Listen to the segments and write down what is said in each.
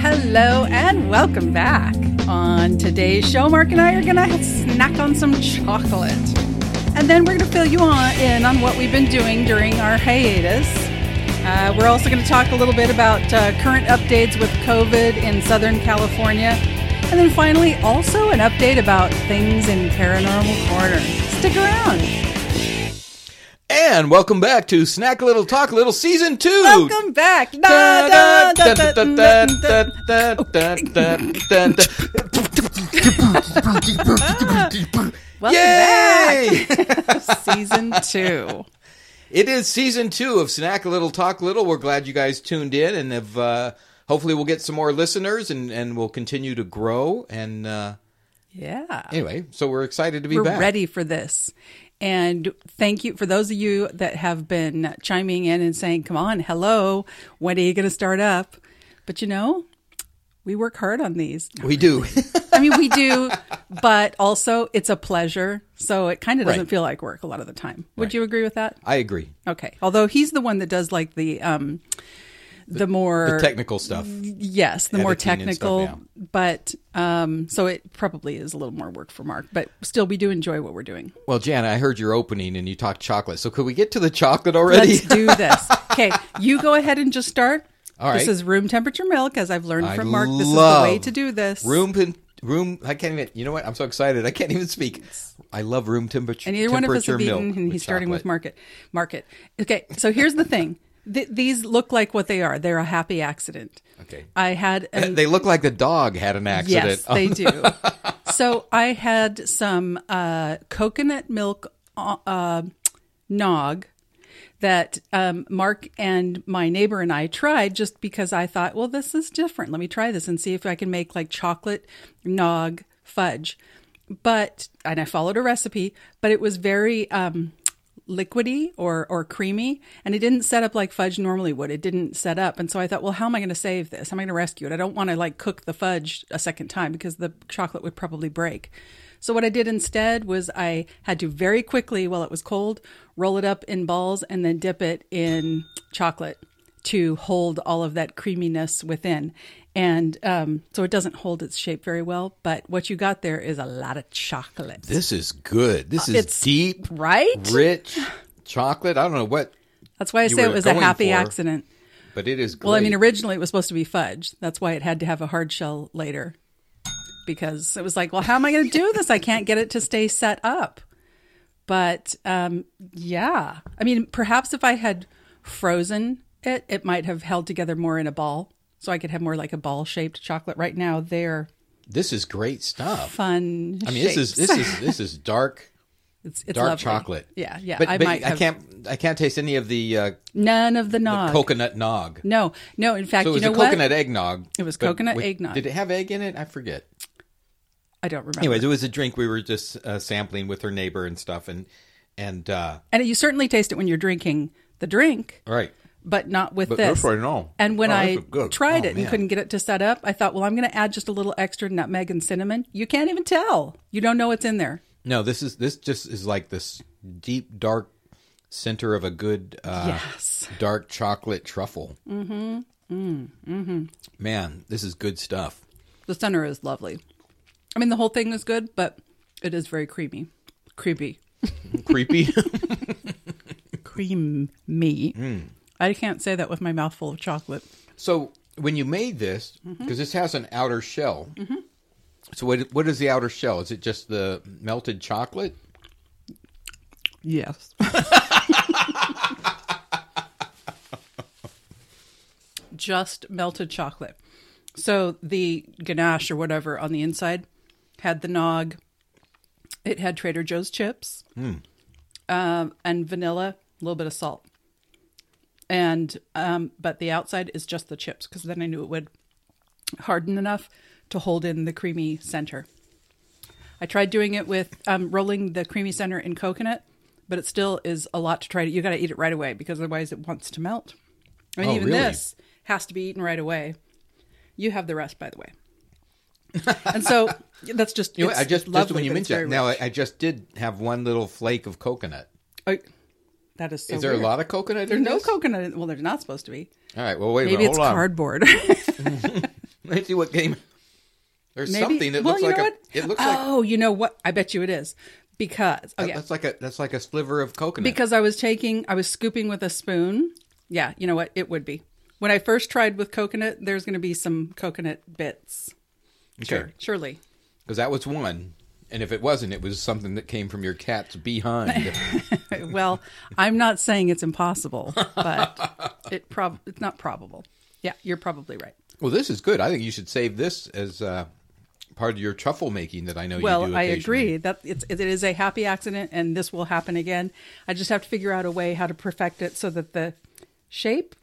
Hello and welcome back. On today's show, Mark and I are going to snack on some chocolate. And then we're going to fill you on, in on what we've been doing during our hiatus. Uh, we're also going to talk a little bit about uh, current updates with COVID in Southern California. And then finally, also an update about things in Paranormal Corner. Stick around. And welcome back to Snack a Little Talk a Little Season 2. Welcome back. Da, da, da, da, da, da, da. Welcome Yay! back. Season two. It is season two of Snack a Little Talk a Little. We're glad you guys tuned in and have uh, hopefully we'll get some more listeners and, and we'll continue to grow. And uh, Yeah. anyway, so we're excited to be We're back. ready for this. And thank you for those of you that have been chiming in and saying, come on, hello, when are you going to start up? But you know, we work hard on these. We do. I mean, we do, but also it's a pleasure. So it kind of doesn't Right. feel like work a lot of the time. Would Right. you agree with that? I agree. Okay. Although he's the one that does like the, um, the more The technical stuff. Yes, the more and stuff, technical, yeah. but um, so it probably is a little more work for Mark. But still, we do enjoy what we're doing. Well, Jan, I heard your opening and you talked chocolate. So could we get to the chocolate already? Let's do this. Okay, you go ahead and just start. All This is room temperature milk, as I've learned I from Mark. This is the way to do this. room pin, room. I can't even. You know what? I'm so excited. I can't even speak. I love room temperature. and either one of us have temperature eaten, and he's starting with market. Market. Okay, so here's the thing. Th- these look like what they are. They're a happy accident. Okay. I had an, They look like the dog had an accident. Yes, they do. so I had some uh, coconut milk uh, uh, nog that um, Mark and my neighbor and I tried just because I thought, well, this is different. Let me try this and see if I can make like chocolate nog fudge. But and I followed a recipe, but it was very um, liquidy or or creamy, and it didn't set up like fudge normally would. It didn't set up, and so I thought, well, how am I going to save this? How am I going to rescue it? I don't want to like cook the fudge a second time because the chocolate would probably break. So what I did instead was I had to very quickly, while it was cold, roll it up in balls and then dip it in chocolate to hold all of that creaminess within. And um, so it doesn't hold its shape very well, but what you got there is a lot of chocolate. This is good. This is It's- deep, right? rich chocolate. I don't know what, That's why I say it was a happy for. accident. but it is great. Well, I mean, originally it was supposed to be fudge. That's why it had to have a hard shell later. Because it was like, well, how am I going to do this? I can't get it to stay set up. But um, yeah, I mean, perhaps if I had frozen it, it might have held together more in a ball. So I could have more like a ball shaped chocolate. Right now, they're this is great stuff. fun. I mean, this is this is this is dark, it's, it's dark lovely. chocolate. Yeah, yeah. But, I but I can't I can't taste any of the, uh, none of the the nog. coconut nog. no, no. In fact, So it was you know a what? coconut eggnog. It was coconut with- eggnog. Did it have egg in it? I forget. I don't remember. Anyways, it was a drink we were just uh, sampling with her neighbor and stuff, and and uh, and you certainly taste it when you're drinking the drink. all right. But not with But this. that's what I. And when Oh, I this is good. tried Oh, it and couldn't get it to set up, I thought, well, I'm going to add just a little extra nutmeg and cinnamon. You can't even tell. You don't know what's in there. No, this is this just is like this deep dark center of a good uh, Yes. dark chocolate truffle. Mm-hmm. Mm, mm-hmm. Man, this is good stuff. The center is lovely. I mean, the whole thing is good, but it is very creamy. Creepy. Creepy. Creamy. Mm. I can't say that with my mouth full of chocolate. so when you made this, because Mm-hmm. this has an outer shell. So what what is the outer shell? Is it just the melted chocolate? Yes. Just melted chocolate. So the ganache or whatever on the inside had the nog. It had Trader Joe's chips um, and vanilla, a little bit of salt. And um, but the outside is just the chips because then I knew it would harden enough to hold in the creamy center. I tried doing it with um, rolling the creamy center in coconut, but it still is a lot to try to. You got to eat it right away because otherwise it wants to melt. I mean, Oh, even really? this has to be eaten right away. You have the rest, by the way. and so that's just. You know, I just just when you mentioned it, now I. I just did have one little flake of coconut. That is so Is there weird. a lot of coconut? There's no coconut. in- Well, there's not supposed to be. All right. Well, wait a Maybe minute. it's Hold on. cardboard. Let's see what game. There's Maybe. something that well, looks you like know a. what? It looks like oh, you know what? I bet you it is because oh yeah, that's like a that's like a sliver of coconut. because I was taking, I was scooping with a spoon. Yeah, you know what? It would be. When I first tried with coconut, there's going to be some coconut bits. Sure, surely. because that was one, and if it wasn't, it was something that came from your cat's behind. Well, I'm not saying it's impossible, but it prob it's not probable. Yeah, you're probably right. well, this is good. I think you should save this as uh, part of your truffle making that I know you do. Well, I agree that it's it is a happy accident, and this will happen again. I just have to figure out a way how to perfect it so that the shape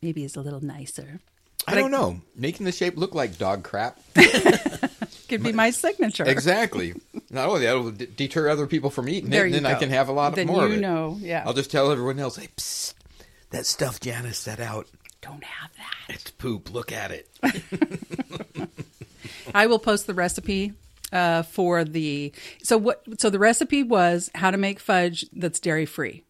maybe is a little nicer. I don't know. Making the shape look like dog crap. Could be my signature. exactly. Not only that, it'll d- deter other people from eating There it, and then I can have a lot Then more of you it. know, yeah. I'll just tell everyone else, hey, psst, that stuff Janice set out, Don't have that. it's poop. Look at it. I will post the recipe uh, for the so what so the recipe was how to make fudge that's dairy free.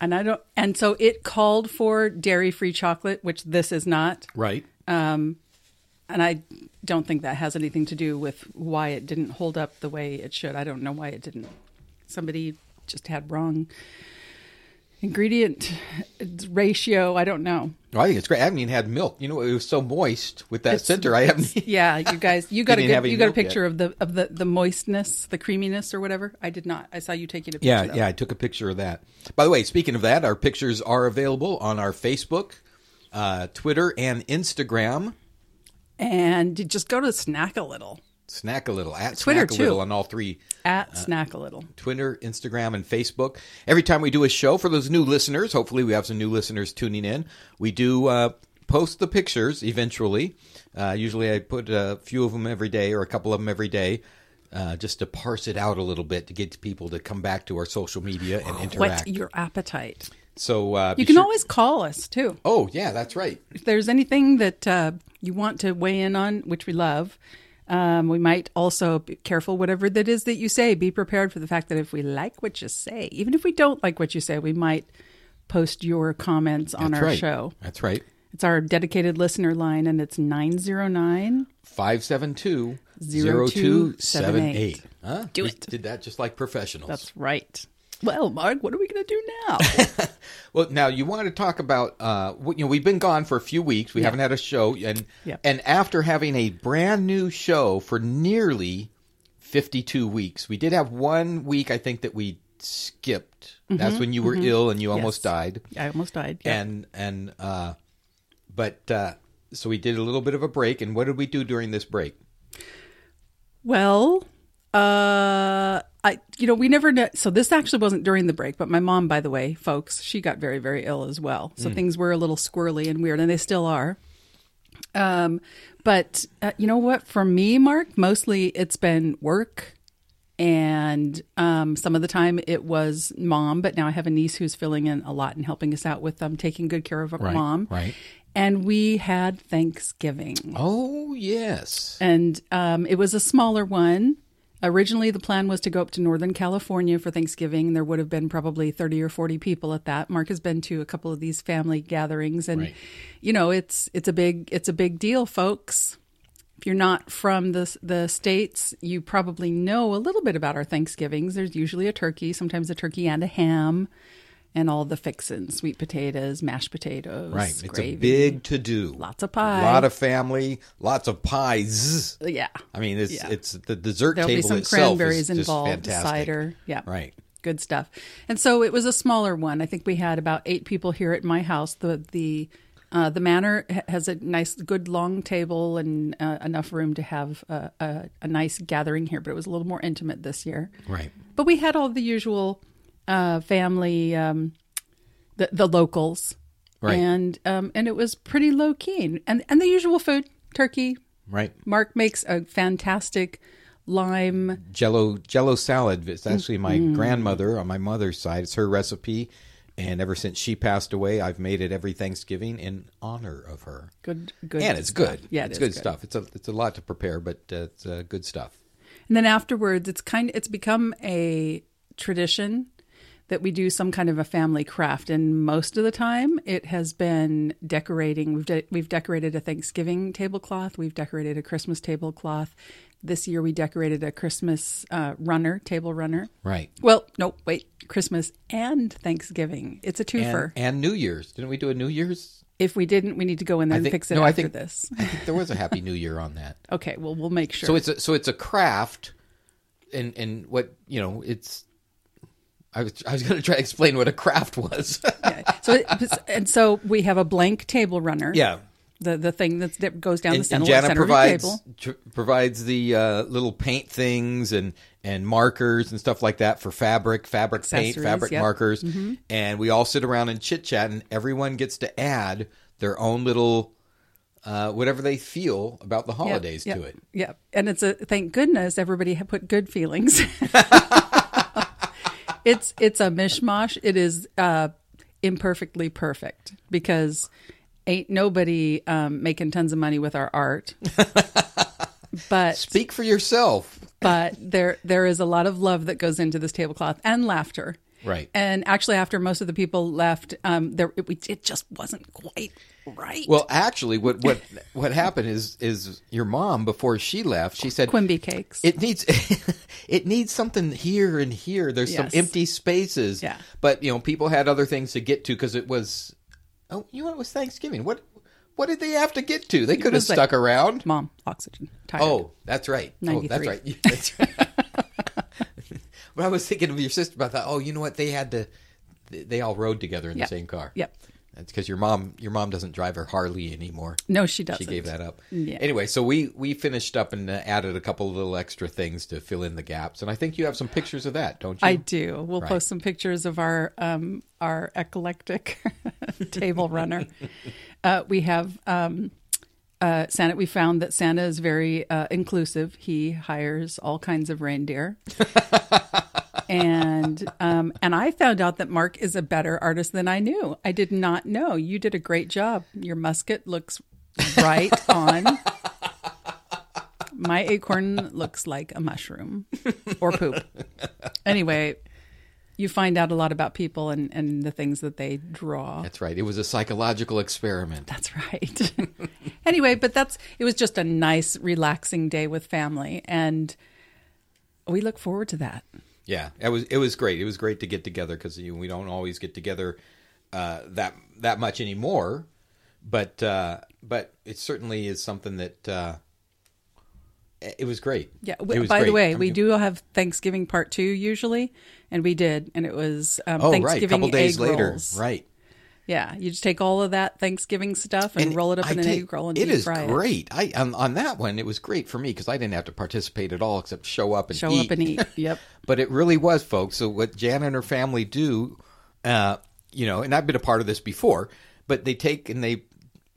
And I don't and so it called for dairy free chocolate, which this is not. Right. And I don't think that has anything to do with why it didn't hold up the way it should. I don't know why it didn't. Somebody just had wrong ingredient ratio. I don't know. Well, I think it's great. I haven't even had milk. You know, it was so moist with that It's- center. I haven't. Yeah, you guys, you got a good, you got a milk yet. picture of the of the the moistness, the creaminess, or whatever. I did not. I saw you taking a picture. Yeah, yeah. I took a picture of that. By the way, speaking of that, our pictures are available on our Facebook, uh, Twitter, and Instagram. And just go to snack a little Snack a little at Twitter, Snack a little too. on all three at snack a little. Twitter, Instagram, and Facebook. Every time we do a show, for those new listeners, hopefully we have some new listeners tuning in. We do uh, post the pictures eventually. Uh, usually, I put a few of them every day or a couple of them every day. Uh, just to parse it out a little bit to get people to come back to our social media and interact. Whet your appetite. So uh, You can sure- always call us too. Oh yeah, that's right. if there's anything that uh, you want to weigh in on, which we love, um, we might also be careful whatever that is that you say. Be prepared for the fact that if we like what you say, even if we don't like what you say, we might post your comments on That's our right. show. That's right. It's our dedicated listener line, and it's 909. 572 0278. 0278. Huh? Do We it. Did that just like professionals. That's right. Well, Mark, what are we going to do now? Well, now you wanted to talk about uh, you know we've been gone for a few weeks. We Yeah. haven't had a show, and Yeah. and after having a brand new show for nearly fifty-two weeks, we did have one week I think that we skipped. That's when you were ill and you almost Mm-hmm. Yes. died, I almost died. Yeah. and and uh, but uh, so we did a little bit of a break. And what did we do during this break? Well, uh, I you know we never kn- so this actually wasn't during the break, but my mom, by the way, folks, she got very very ill as well. So things were a little squirrely and weird, and they still are. Um, but uh, you know what? For me, Mark, mostly it's been work. And um, some of the time it was mom, but now I have a niece who's filling in a lot and helping us out with um, taking good care of our Right, mom. right. And we had Thanksgiving Oh yes, and um, it was a smaller one. Originally, the plan was to go up to Northern California for Thanksgiving. There would have been probably thirty or forty people at that. Mark has been to a couple of these family gatherings, and Right. you know it's it's a big it's a big deal, folks. If you're not from the the states, you probably know a little bit about our Thanksgivings. There's usually a turkey, sometimes a turkey and a ham, and all the fixins: sweet potatoes, mashed potatoes, right. It's gravy. a big to do. Lots of pie. A lot of family, lots of pies. yeah. I mean, it's Yeah. it's the dessert There'll be table some itself cranberries is involved, fantastic. cider. Yeah. Right. Good stuff. And so it was a smaller one. I think we had about eight people here at my house. The the uh, the manor has a nice, good long table and uh, enough room to have a, a, a nice gathering here. But it was a little more intimate this year. Right. But we had all the usual uh, family, um, the the locals, Right. and um, and it was pretty low key and and the usual food: turkey. Right. Mark makes a fantastic lime Jello Jello salad. It's actually my Mm-hmm. grandmother on my mother's side. It's her recipe, and ever since she passed away, I've made it every Thanksgiving in honor of her. Good, good. and it's stuff. good. Yeah, it it's is good, stuff. It's a it's a lot to prepare, but uh, it's uh, good stuff. And then afterwards, it's kind. It's become a tradition that we do some kind of a family craft, and most of the time it has been decorating. We've de- we've decorated a Thanksgiving tablecloth. We've decorated a Christmas tablecloth. This year we decorated a Christmas uh, runner, table runner. Right. Well, no, wait, Christmas and Thanksgiving. It's a twofer. And, and New Year's. Didn't we do a New Year's? if we didn't, we need to go in there I and fix it no, I think- this. I think there was a Happy New Year on that. Okay, well, we'll make sure. So it's a, so it's a craft, and and what you know it's. I was I was going to try to explain what a craft was. Yeah. So it, and so we have a blank table runner. yeah, The the thing that's, that goes down and, the center, and Jana center of the table. tr- provides the uh, little paint things and and markers and stuff like that for fabric, fabric paint, fabric yep. markers, and we all sit around and chit chat, and everyone gets to add their own little uh, whatever they feel about the holidays yep, to it. Yep. And it's a thank goodness everybody put good feelings. it's it's a mishmash. It is uh, imperfectly perfect because ain't nobody um, making tons of money with our art. but Speak for yourself. but there there is a lot of love that goes into this tablecloth and laughter. Right. And actually, after most of the people left, um, there it, it just wasn't quite right. Well, actually, what what what happened is is your mom before she left, she said Quimby cakes. it needs it needs something here and here. There's some empty spaces. Yeah. But you know, people had other things to get to because it was oh, you know, it was Thanksgiving. What what did they have to get to? They could have was like- stuck around. Mom, oxygen. Tired. Oh, that's right. Oh, that's 93. right. That's right. But I was thinking of your sister I thought, Oh, you know what? They had to. they- all rode together in Yep. the same car. Yep. That's because your mom, your mom doesn't drive her Harley anymore. No, she doesn't. She gave that up. Yeah. Anyway, so we we finished up and uh, added a couple of little extra things to fill in the gaps, and I think you have some pictures of that, don't you? I do. We'll Right. post some pictures of our um, our eclectic table runner. Uh, we have um, uh, Santa. We found that Santa is very uh, inclusive. He hires all kinds of reindeer. and um, and I found out that Mark is a better artist than I knew. I did not know. You did a great job. Your musket looks right on. My acorn looks like a mushroom or poop. Anyway, you find out a lot about people and, and the things that they draw. That's right. It was a psychological experiment. That's right. anyway, but that's it was just a nice, relaxing day with family, and we look forward to that. Yeah, it was it was great. It was great to get together because you know, we don't always get together uh, that that much anymore. But uh, but it certainly is something that uh, it was great. Yeah. Was By the way, I we do have Thanksgiving part two usually, and we did, and it was um, Oh right, a Thanksgiving couple days egg later, rolls. right? Yeah, you just take all of that Thanksgiving stuff and, roll it up I in an egg roll and it is great. I on, on that one, it was great for me because I didn't have to participate at all except show up and Show eat. up and eat. Yep. but it really was, folks. So what Jan and her family do, uh, you know, and I've been a part of this before, but they take and they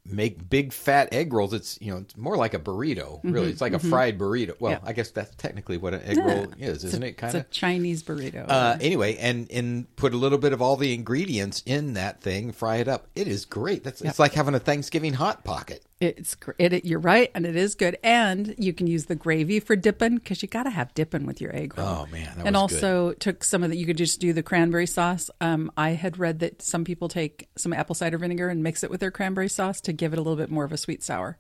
make big fat egg rolls. It's you know, it's more like a burrito. Really, it's like a fried burrito. Well, Mm-hmm, Yeah. I guess that's technically what an egg roll is, isn't it? Kind of. a Chinese burrito. Uh, anyway, and and put a little bit of all the ingredients in that thing, fry it up. It is great. That's it's like having a Thanksgiving hot pocket. It's it. You're right, and it is good. And you can use the gravy for dipping because you got to have dipping with your egg roll. Oh, man, that and was good. also took some of the. You could just do the cranberry sauce. Um, I had read that some people take some apple cider vinegar and mix it with their cranberry sauce to give it a little bit more of a sweet sour.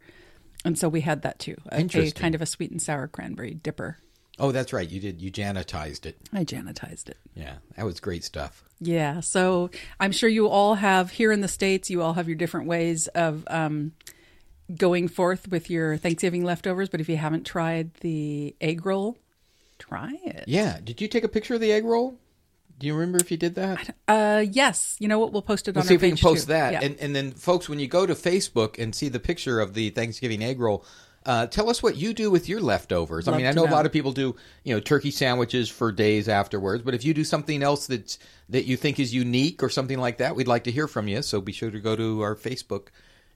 And so we had that too. A, a Interesting. kind of a sweet and sour cranberry dipper. Oh, that's right. You did. You janitized it. I janitized it. Yeah, that was great stuff. Yeah. So I'm sure you all have here in the States, you all have your different ways of um, going forth with your Thanksgiving leftovers. But if you haven't tried the egg roll, try it. Yeah. Did you take a picture of the egg roll? Do you remember if you did that? Uh, yes. You know what? We'll post it We'll on see our if we can post too. that. Yeah. And and then, folks, when you go to Facebook and see the picture of the Thanksgiving egg roll, uh, tell us what you do with your leftovers. I mean, I to know, a lot of people do, you know, turkey sandwiches for days afterwards. But if you do something else that's that you think is unique or something like that, we'd like to hear from you. So be sure to go to our Facebook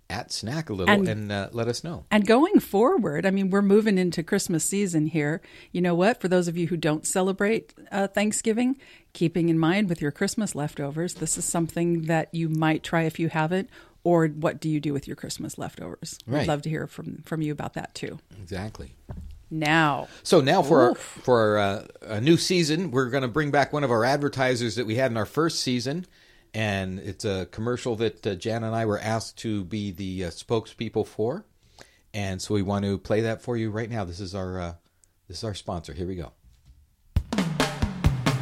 at Snack a Little and, And- uh, let us know. And going forward, I mean, we're moving into Christmas season here. You know what? For those of you who don't celebrate uh, Thanksgiving, keeping in mind with your Christmas leftovers, this is something that you might try if you haven't. Or what do you do with your Christmas leftovers? Right. We'd love to hear from from you about that too. Exactly. now. So now for our, for uh, a new season, we're going to bring back one of our advertisers that we had in our first season, and it's a commercial that uh, Jan and I were asked to be the uh, spokespeople for, and so we want to play that for you right now. This is our uh, this is our sponsor. Here we go.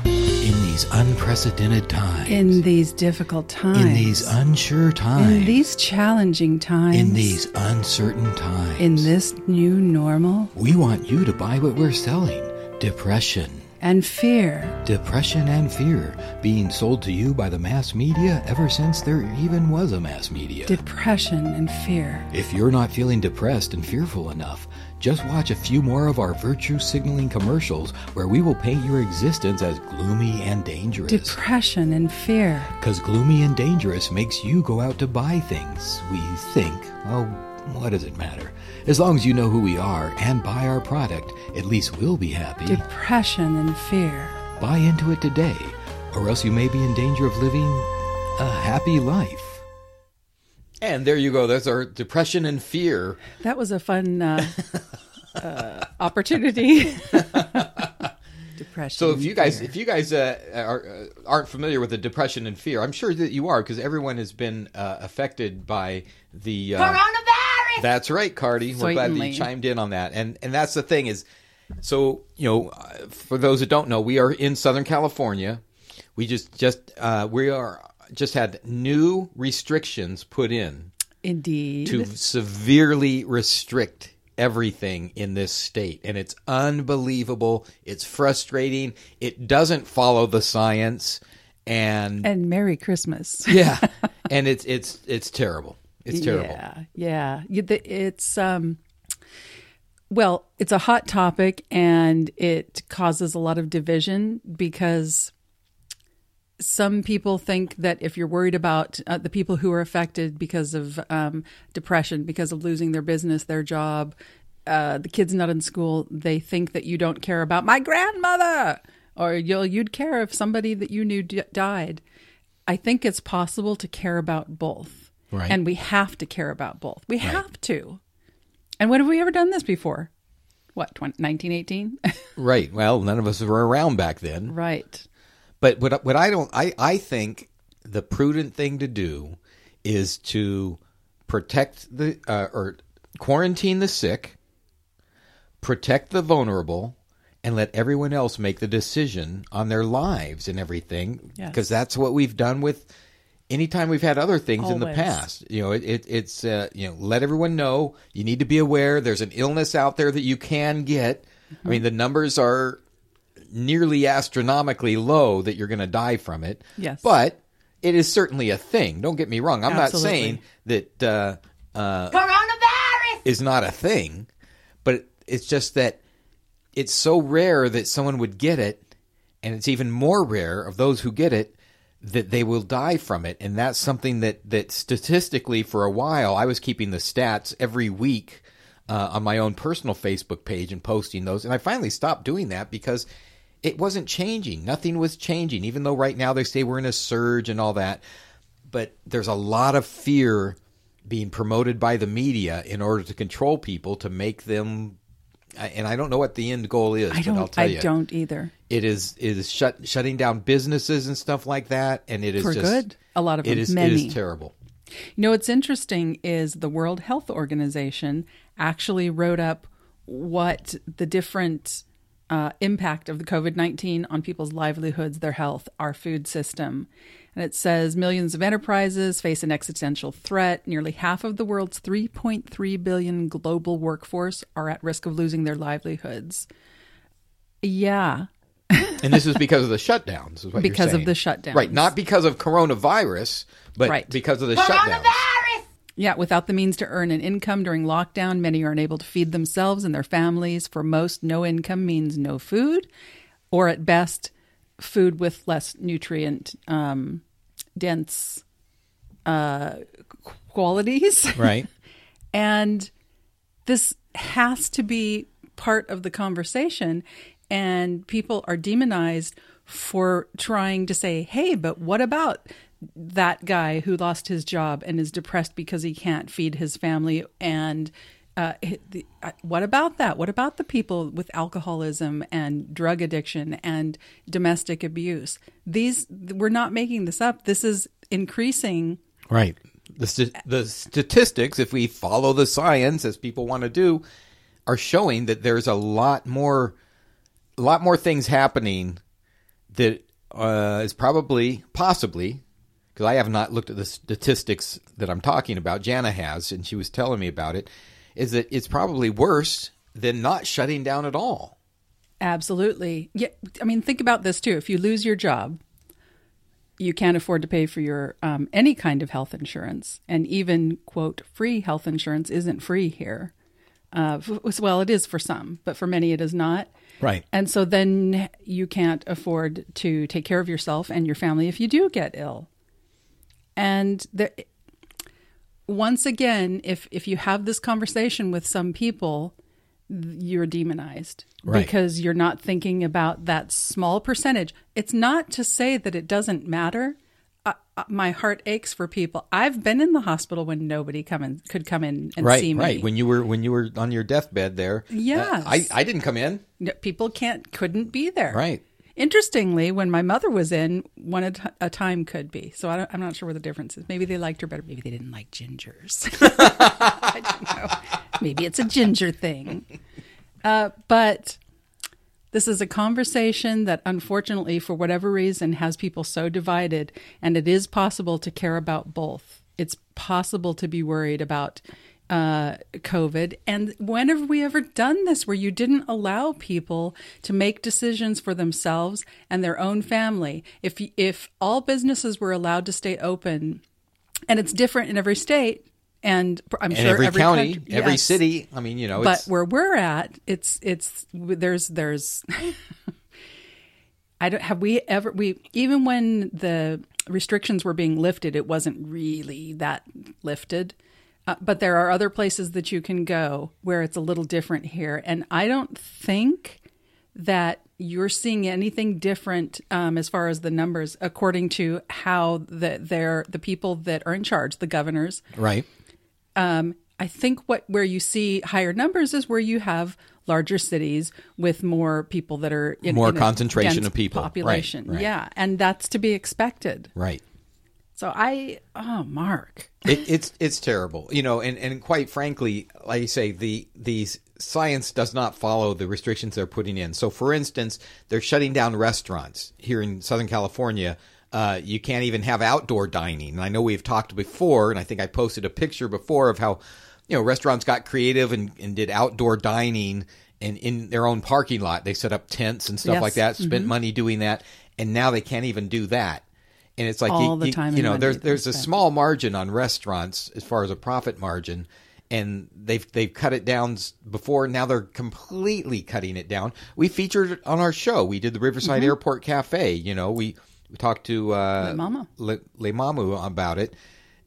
In these unprecedented times, In these difficult times, in these unsure times, in these challenging times, in these uncertain times, in this new normal, we want you to buy what we're selling. Depression. And fear. Depression and fear being sold to you by the mass media ever since there even was a mass media. Depression and fear. if you're not feeling depressed and fearful enough, just watch a few more of our virtue signaling commercials where we will paint your existence as gloomy and dangerous. Depression and fear. Because gloomy and dangerous makes you go out to buy things. We think, oh, what does it matter? As long as you know who we are and buy our product, at least we'll be happy. Depression and fear. Buy into it today, or else you may be in danger of living a happy life. And there you go. That's our depression and fear. That was a fun uh, uh, opportunity. Depression. So if you guys, fear. if you guys uh, are, uh, aren't familiar with the depression and fear, I'm sure that you are because everyone has been uh, affected by the uh, Coronavirus! That's right, Cardi. We're glad that you chimed in on that. And and that's the thing is, so you know, for those that don't know, we are in Southern California. We just just uh, we are just had new restrictions put in indeed, to severely restrict everything in this state and it's unbelievable it's frustrating it doesn't follow the science and and Merry Christmas. yeah and it's it's it's terrible it's terrible Yeah, yeah. It's um, well, it's a hot topic, and it causes a lot of division because some people think that if you're worried about uh, the people who are affected because of um, depression, because of losing their business, their job, uh, the kids not in school, they think that you don't care about my grandmother, or you'll you'd care if somebody that you knew d- died. I think it's possible to care about both, Right. and we have to care about both. We have to. And when have we ever done this before? What, 20, 1918? right well none of us were around back then right. But what what I don't I I think the prudent thing to do is to protect the uh, or quarantine the sick, protect the vulnerable, and let everyone else make the decision on their lives and everything. Yes. Because that's what we've done with anytime we've had other things in the past. You know, it, it it's uh, you know let everyone know you need to be aware. There's an illness out there that you can get. I mean, the numbers are nearly astronomically low that you're going to die from it. Yes. But it is certainly a thing. Don't get me wrong. I'm Absolutely. not saying that uh, uh, Coronavirus! is not a thing, but it's just that it's so rare that someone would get it, and it's even more rare of those who get it that they will die from it. And that's something that, that statistically, for a while, I was keeping the stats every week uh, on my own personal Facebook page and posting those. And I finally stopped doing that because it wasn't changing. Nothing was changing, even though right now they say we're in a surge and all that. But there's a lot of fear being promoted by the media in order to control people to make them. And I don't know what the end goal is. I but I'll don't. tell I you, don't either. it is it is shut shutting down businesses and stuff like that, and it is For just good. A lot of it is Many. it is terrible. You know, what's interesting is the World Health Organization actually wrote up what the different uh, impact of the COVID 19 on people's livelihoods, their health, our food system. And it says millions of enterprises face an existential threat. Nearly half of the world's 3.3 billion global workforce are at risk of losing their livelihoods. Yeah. And this is because of the shutdowns. Is what you're Because of the shutdowns. right? Not because of coronavirus, but Right. because of the shutdowns. Coronavirus! Yeah, without the means to earn an income during lockdown, many are unable to feed themselves and their families. For most, no income means no food, or at best, food with less nutrient um, dense uh, qualities. Right. And this has to be part of the conversation. And people are demonized for trying to say, hey, but what about that guy who lost his job and is depressed because he can't feed his family and Uh, the- uh, what about that? What about the people with alcoholism and drug addiction and domestic abuse? These we're not making this up. This is increasing. Right. The st- the statistics, if we follow the science as people want to do, are showing that there's a lot more, a lot more things happening that uh, is probably, possibly, because I have not looked at the statistics that I'm talking about. Jana has, and she was telling me about it. Is that it's probably worse than not shutting down at all. Absolutely. Yeah. I mean, think about this too. If you lose your job, you can't afford to pay for your um, any kind of health insurance, and even quote free health insurance isn't free here. Uh, well, it is for some, but for many it is not. Right. And so then you can't afford to take care of yourself and your family if you do get ill. And there, once again, if if you have this conversation with some people, you're demonized Right. because you're not thinking about that small percentage. It's not to say that it doesn't matter. Uh, uh, my heart aches for people. I've been in the hospital when nobody come in, could come in and Right. see me. Right. When you were when you were on your deathbed there. uh, I I didn't come in. People can't couldn't be there Right. Interestingly when my mother was in one at a time could be. So I i'm not sure what the difference is. Maybe they liked her better. Maybe they didn't like gingers. I don't know. Maybe it's a ginger thing. Uh, but this is a conversation that unfortunately for whatever reason has people so divided and it is possible to care about both. It's possible to be worried about uh, COVID. And when have we ever done this where you didn't allow people to make decisions for themselves and their own family? If if all businesses were allowed to stay open, and it's different in every state, and I'm And sure every, county, country- every yes. city. I mean, you know, But where we're at, it's it's there's there's I don't have we ever we even when the restrictions were being lifted, it wasn't really that lifted. Uh, but there are other places that you can go where it's a little different here, and I don't think that you're seeing anything different um, as far as the numbers, according to how the they're the people that are in charge, the governors, right. um, I think what where you see higher numbers is where you have larger cities with more people that are in More in concentration of people. Right, population. right. Yeah, and that's to be expected. Right. So I, oh, Mark, It, it's it's terrible, you know, and, and quite frankly, like you say, the the science does not follow the restrictions they're putting in. So, for instance, they're shutting down restaurants here in Southern California. Uh, you can't even have outdoor dining. And I know we've talked before, and I think I posted a picture before of how you know restaurants got creative and, and did outdoor dining and in their own parking lot they set up tents and stuff Yes. like that spent money doing that and now they can't even do that and it's like All you, the time you and know there's there's a spent. small margin on restaurants as far as a profit margin and they've they've cut it down before now they're completely cutting it down we featured it on our show we did the riverside Mm-hmm. airport cafe you know we we talked to uh Le Mama. Le, Le Mamu about it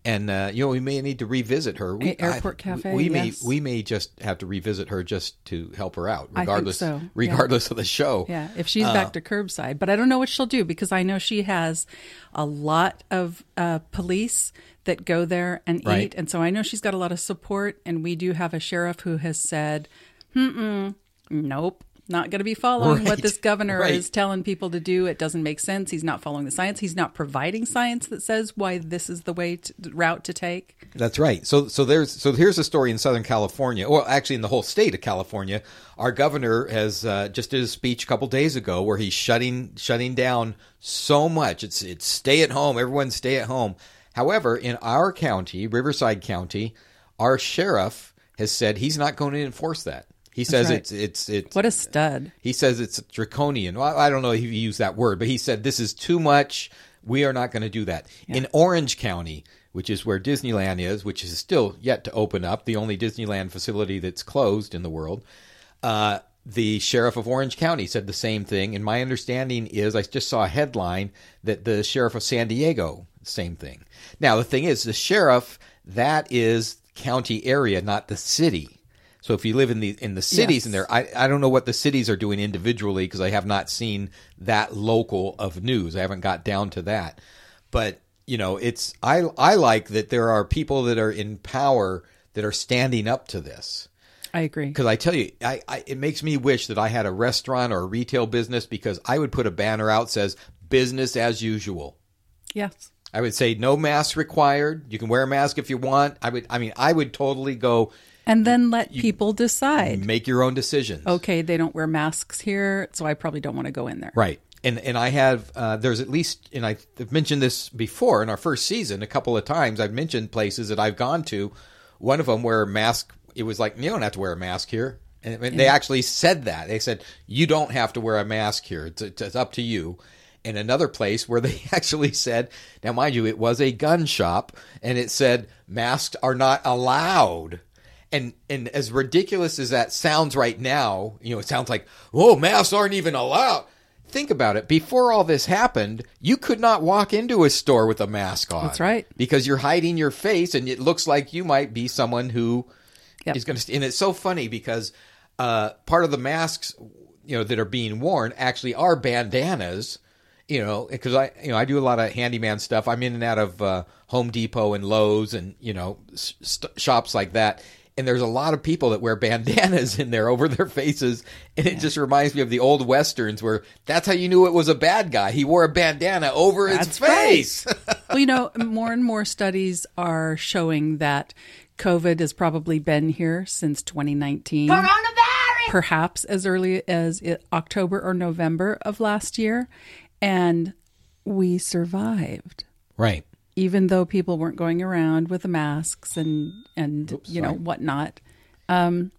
and uh, you know we may need to revisit her. We, Airport Cafe, We may yes. we may just have to revisit her just to help her out, think regardless so, yeah. regardless of the show. yeah, if she's Uh. back to curbside, but I don't know what she'll do because I know she has a lot of uh, police that go there and Right. eat, and so I know she's got a lot of support. And we do have a sheriff who has said, "Hmm, nope." Not going to be following what this governor right. is telling people to do. It doesn't make sense. He's not following the science. He's not providing science that says why this is the way to, route to take. That's right. So so there's so here's a story in Southern California, Well, actually in the whole state of California. Our governor has uh, just did a speech a couple days ago where he's shutting shutting down so much. It's it's stay at home. Everyone stay at home. However, in our county, Riverside County, our sheriff has said he's not going to enforce that. He says right. it's it's it's What a stud! he says it's draconian. Well, I don't know if he used that word, but he said this is too much. We are not going to do that. In Orange County, which is where Disneyland is, which is still yet to open up, the only Disneyland facility that's closed in the world, uh, the sheriff of Orange County said the same thing. And my understanding is, I just saw a headline that the sheriff of San Diego, same thing. Now, the thing is, the sheriff, that is county area, not the city. So if you live in the in the cities Yes. in there, I, I don't know what the cities are doing individually because I have not seen that local of news. I haven't got down to that. But you know, it's I I like that there are people that are in power that are standing up to this. I agree. Because I tell you, I, I it makes me wish that I had a restaurant or a retail business because I would put a banner out that says business as usual. Yes. I would say no mask required. You can wear a mask if you want. I would. I mean, I would totally go And then let people decide. make your own decisions. Okay, they don't wear masks here, so I probably don't want to go in there. Right. And and I have uh, there's at least and I've mentioned this before in our first season a couple of times. I've mentioned places that I've gone to. One of them where mask. It was like you don't have to wear a mask here. And they actually said that. They said you don't have to wear a mask here. It's, it's up to you. And another place where they actually said, now mind you, it was a gun shop, and it said masks are not allowed. And and as ridiculous as that sounds right now, you know, it sounds like, oh, masks aren't even allowed. Think about it. Before all this happened, you could not walk into a store with a mask on. That's right. Because you're hiding your face, and it looks like you might be someone who Yep. is going to. And it's so funny because uh, part of the masks, you know, that are being worn actually are bandanas. You know, because I, you know, I do a lot of handyman stuff. I'm in and out of uh, Home Depot and Lowe's and you know st- shops like that. And there's a lot of people that wear bandanas in there over their faces, and it just reminds me of the old westerns where that's how you knew it was a bad guy. He wore a bandana over his That's right. face. well, you know, more and more studies are showing that COVID has probably been here since 2019. Coronavirus! perhaps as early as October or November of last year. And we survived, right. Even though people weren't going around with the masks and, and you know, sorry. whatnot. Um,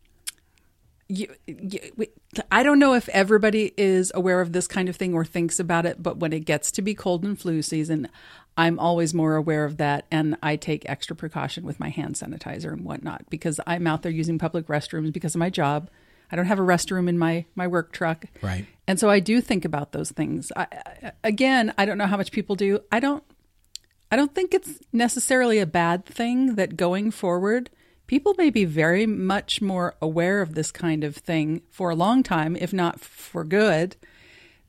you, you, we- I don't know if everybody is aware of this kind of thing or thinks about it, but when it gets to be cold and flu season, I'm always more aware of that. And I take extra precaution with my hand sanitizer and whatnot because I'm out there using public restrooms because of my job. I don't have a restroom in my, my work truck. Right. And so I do think about those things. I, I, again, I don't know how much people do. I don't I don't think it's necessarily a bad thing that going forward, people may be very much more aware of this kind of thing for a long time, if not for good.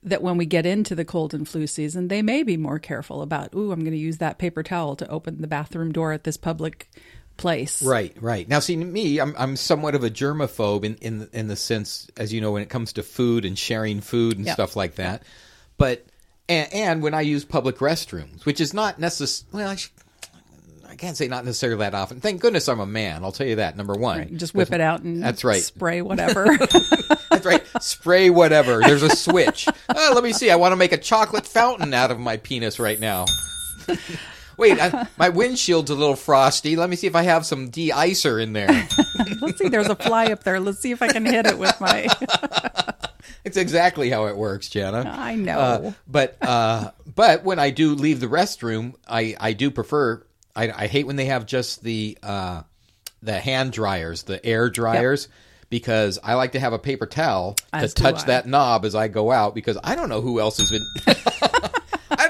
That when we get into the cold and flu season, they may be more careful about, ooh, I'm going to use that paper towel to open the bathroom door at this public place. Right, right. Now, see, me, I'm I'm somewhat of a germaphobe in in in the sense, as you know, when it comes to food and sharing food and Yeah. stuff like that. But and, and when I use public restrooms, which is not necessary. Well, I, sh- I can't say not necessarily that often. Thank goodness I'm a man. I'll tell you that. Number one, Right, Just whip it out and That's right. spray whatever. That's right. Spray whatever. There's a switch. Oh, let me see. I want to make a chocolate fountain out of my penis right now. Wait, I, my windshield's a little frosty. Let me see if I have some de-icer in there. Let's see, there's a fly up there. Let's see if I can hit it with my. It's exactly how it works, Jana. I know. Uh, but uh, but when I do leave the restroom, I, I do prefer. I, I hate when they have just the uh, the hand dryers, the air dryers, because I like to have a paper towel As to touch that knob as I go out because I don't know who else has been.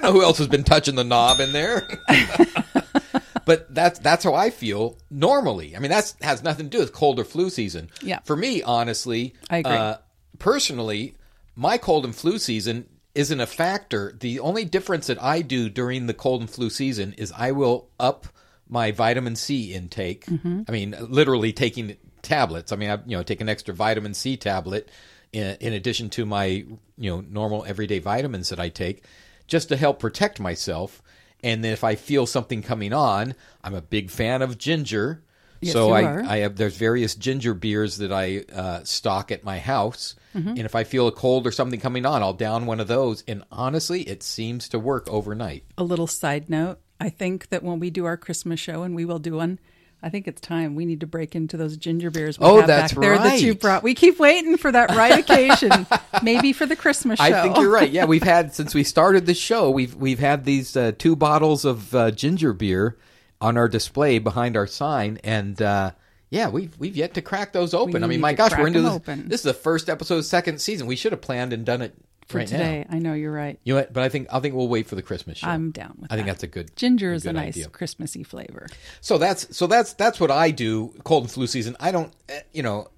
I don't know who else has been touching the knob in there. but that's that's how I feel normally. I mean, that's has nothing to do with cold or flu season. Yeah. For me, honestly, I agree. Uh, personally, my cold and flu season isn't a factor. The only difference that I do during the cold and flu season is I will up my vitamin C intake. Mm-hmm. I mean, literally taking tablets. I mean, I you know take an extra vitamin C tablet in, in addition to my you know normal everyday vitamins that I take, just to help protect myself. And then if I feel something coming on, I'm a big fan of ginger. Yes, so you I, are. I have there's various ginger beers that I uh, stock at my house, Mm-hmm. and if I feel a cold or something coming on, I'll down one of those. And honestly, it seems to work overnight. a little side note i think that when we do our christmas show and we will do one i think it's time we need to break into those ginger beers we Oh, have that's back there that you brought we keep waiting for that right occasion maybe for the christmas show I think you're right. Yeah, we've had since we started the show, we've we've had these uh, two bottles of uh, ginger beer on our display behind our sign, and uh, yeah, we've we've yet to crack those open. I mean, my gosh, we're into this. open. This is the first episode, second season. We should have planned and done it for right today now. i know you're right You know what? But I think I think we'll wait for the Christmas show. i'm down with I think that. that's a good ginger is a nice idea. christmassy flavor So that's so that's that's what I do. Cold and flu season. I don't, eh, you know,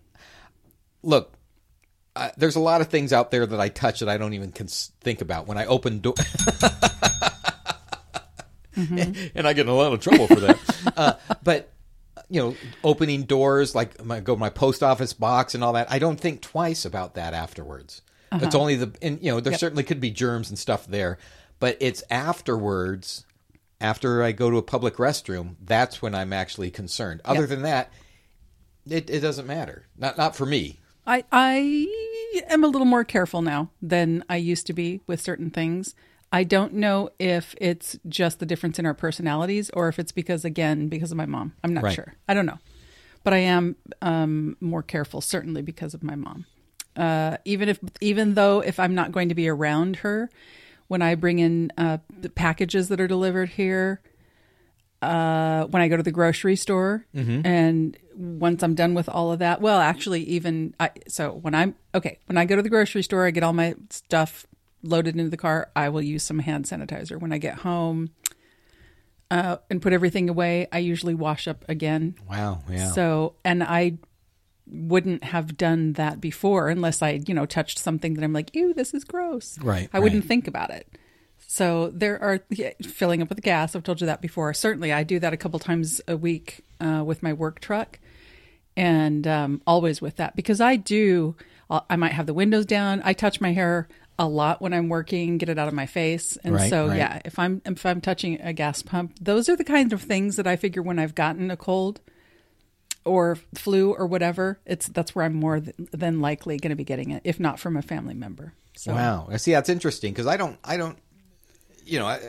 look. Uh, there's a lot of things out there that I touch that I don't even cons- think about when I open door. and I get in a lot of trouble for that. uh, but you know, opening doors, like my, go my post office box and all that. I don't think twice about that afterwards. It's only the, and you know, there certainly could be germs and stuff there, but it's afterwards, after I go to a public restroom, that's when I'm actually concerned. Other Yep. than that, it, it doesn't matter. Not not for me. I I am a little more careful now than I used to be with certain things. I don't know if it's just the difference in our personalities or if it's because again because of my mom. I'm not Right. sure. I don't know. But I am um, more careful certainly because of my mom. Uh, even if even though if I'm not going to be around her when I bring in uh, the packages that are delivered here, uh, when I go to the grocery store, and once I'm done with all of that, well, actually, even I, so when I'm okay, when I go to the grocery store, I get all my stuff loaded into the car. I will use some hand sanitizer. When I get home uh, and put everything away, I usually wash up again. Wow. Yeah. So, and I wouldn't have done that before unless I, you know, touched something that I'm like, ew, this is gross. Right, I wouldn't think about it. So there are yeah, filling up with gas. I've told you that before. Certainly, I do that a couple times a week uh, with my work truck, and um, always with that because I do. I'll- I might have the windows down. I touch my hair a lot when I'm working, get it out of my face, and Right, so right. yeah, if I'm if I'm touching a gas pump, those are the kinds of things that I figure when I've gotten a cold or flu or whatever, it's that's where I'm more th- than likely going to be getting it, if not from a family member. So Wow. I See, that's interesting because I don't, I don't, you know, I,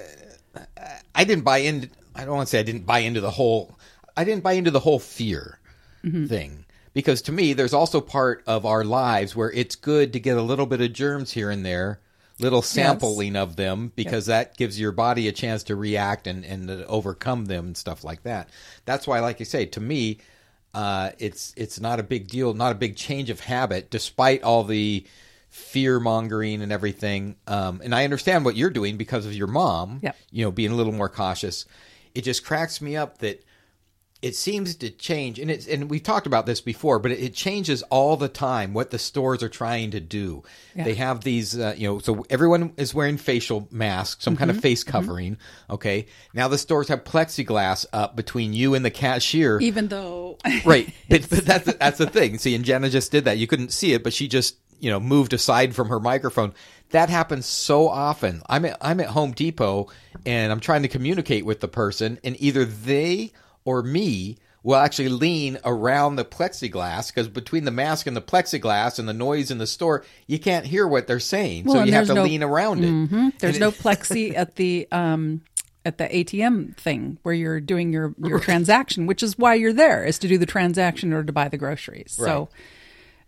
I didn't buy in. I don't want to say I didn't buy into the whole. I didn't buy into the whole fear mm-hmm. thing because to me, there's also part of our lives where it's good to get a little bit of germs here and there, little sampling of them because that gives your body a chance to react and and overcome them and stuff like that. That's why, like you say, to me, uh, it's it's not a big deal, not a big change of habit, despite all the fear mongering and everything. Um, and I understand what you're doing because of your mom. Yep. You know, being a little more cautious. It just cracks me up that it seems to change, and it's and we've talked about this before, but it, it changes all the time what the stores are trying to do. Yeah. They have these, uh, you know, so everyone is wearing facial masks, some kind Mm-hmm. of face covering. Okay, now the stores have plexiglass up between you and the cashier even though right but, but that's that's the thing see and jenna just did that you couldn't see it but she just you know moved aside from her microphone that happens so often i'm at i'm at home depot and i'm trying to communicate with the person and either they or me will actually lean around the plexiglass because between the mask and the plexiglass and the noise in the store you can't hear what they're saying Well, so you have to no- lean around it there's And no it- plexi at the um at the ATM thing where you're doing your your transaction, which is why you're there is to do the transaction or to buy the groceries. Right. So,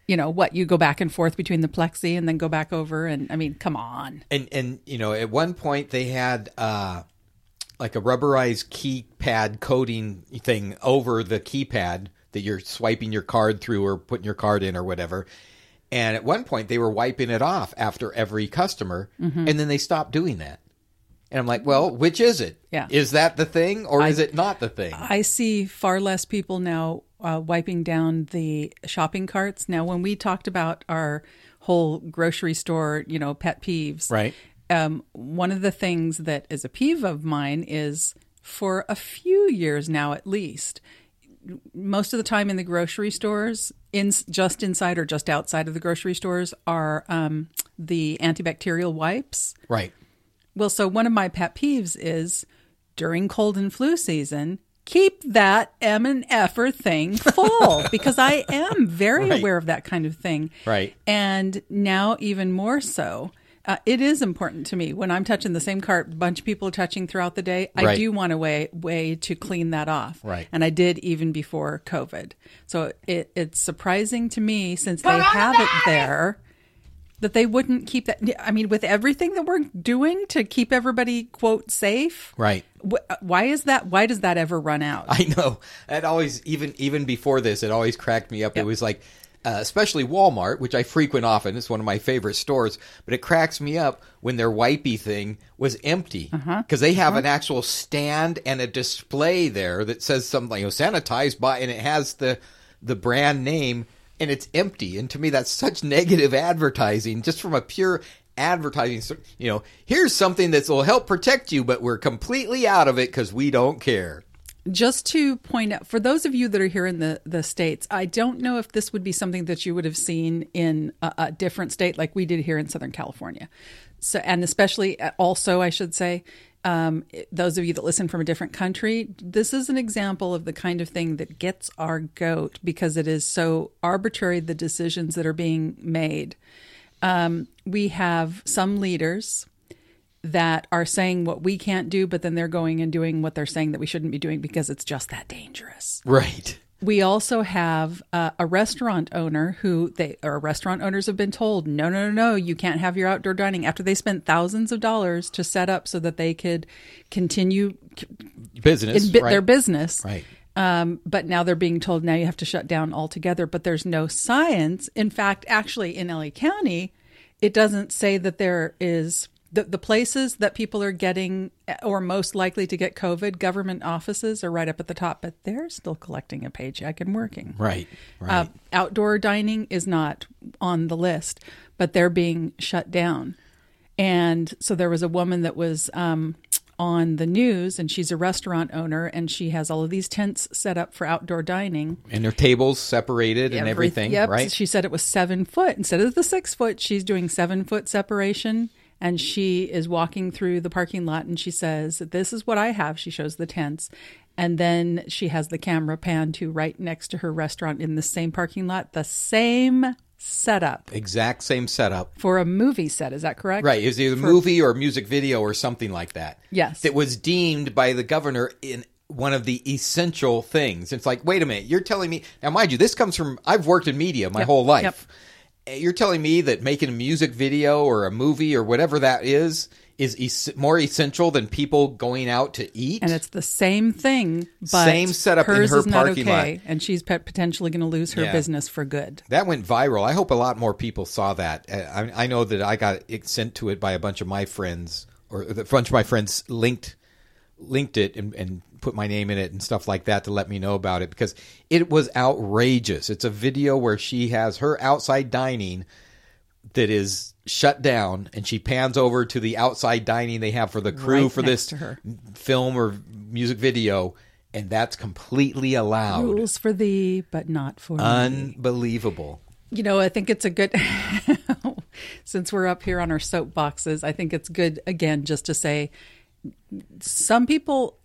you know what, you go back and forth between the plexi and then go back over, and I mean, come on. and and you know at one point they had uh like a rubberized keypad coating thing over the keypad that you're swiping your card through or putting your card in or whatever and at one point they were wiping it off after every customer Mm-hmm. and then they stopped doing that and i'm like well which is it Yeah. is that the thing or is it not the thing I see far less people now uh, wiping down the shopping carts. Now, when we talked about our whole grocery store, you know, pet peeves, Right. Um, one of the things that is a peeve of mine is for a few years now, at least, most of the time in the grocery stores, in just inside or just outside of the grocery stores, are um, the antibacterial wipes. right Well, so one of my pet peeves is during cold and flu season, keep that M and F'er thing full because I am very Right. aware of that kind of thing. Right. And now even more so. Uh, it is important to me when I'm touching the same cart, bunch of people touching throughout the day. I Right. do want a way way to clean that off, Right. And I did even before COVID. So it, it's surprising to me since they have it there that they wouldn't keep that. I mean, with everything that we're doing to keep everybody quote safe, right wh- why is that? Why does that ever run out? I know. It always even even before this, it always cracked me up. Yep. It was like, uh, especially Walmart, which I frequent often. It's one of my favorite stores. But it cracks me up when their wipey thing was empty because they have an actual stand and a display there that says something, you know, sanitized by, and it has the the brand name. And it's empty, and to me, that's such negative advertising, just from a pure advertising. You know, here's something that will help protect you, but we're completely out of it because we don't care. Just to point out for those of you that are here in the the states i don't know if this would be something that you would have seen in a, a different state like we did here in southern california. So and especially uh, also i should say um, those of you that listen from a different country this is an example of the kind of thing that gets our goat because it is so arbitrary the decisions that are being made. Um, we have some leaders that are saying what we can't do, but then they're going and doing what they're saying that we shouldn't be doing because it's just that dangerous. Right. We also have uh, a restaurant owner who they or restaurant owners have been told, no, no, no, no, you can't have your outdoor dining after they spent thousands of dollars to set up so that they could continue Business. in right. their business. Right. Um, but now they're being told now you have to shut down altogether. But there's no science. In fact, actually, in LA County, it doesn't say that there is the, the places that people are getting or most likely to get COVID, government offices are right up at the top, but they're still collecting a paycheck and working. Right. Right. Uh, outdoor dining is not on the list, but they're being shut down. And so there was a woman that was um, on the news, and she's a restaurant owner, and she has all of these tents set up for outdoor dining. and their tables separated and everything. Yep. Right. She said it was seven foot instead of the six foot. She's doing seven foot separation, and she is walking through the parking lot, and she says, "This is what I have." She shows the tents, and then she has the camera pan to right next to her restaurant in the same parking lot, the same setup exact same setup. for a movie set. Is that correct? Right. It was either a movie or music video or something like that. Yes. That was deemed by the governor in one of the essential things. It's like, wait a minute, you're telling me now mind you, this comes from I've worked in media my Yep. whole life. Yep. You're telling me that making a music video or a movie or whatever that is is es- more essential than people going out to eat? And it's the same thing, but Same setup in hers her is not parking okay, lot. and she's potentially going to lose her Yeah. business for good. That went viral. I hope a lot more people saw that. Uh, I, I know that I got it sent to it by a bunch of my friends, or a bunch of my friends linked linked it and, and put my name in it and stuff like that to let me know about it because it was outrageous. It's a video where she has her outside dining that is shut down and she pans over to the outside dining they have for the crew Right for this film or music video and that's completely allowed. Rules for thee, but not for me. Unbelievable. You know, I think it's a good. since we're up here on our soapboxes, I think it's good again just to say some people.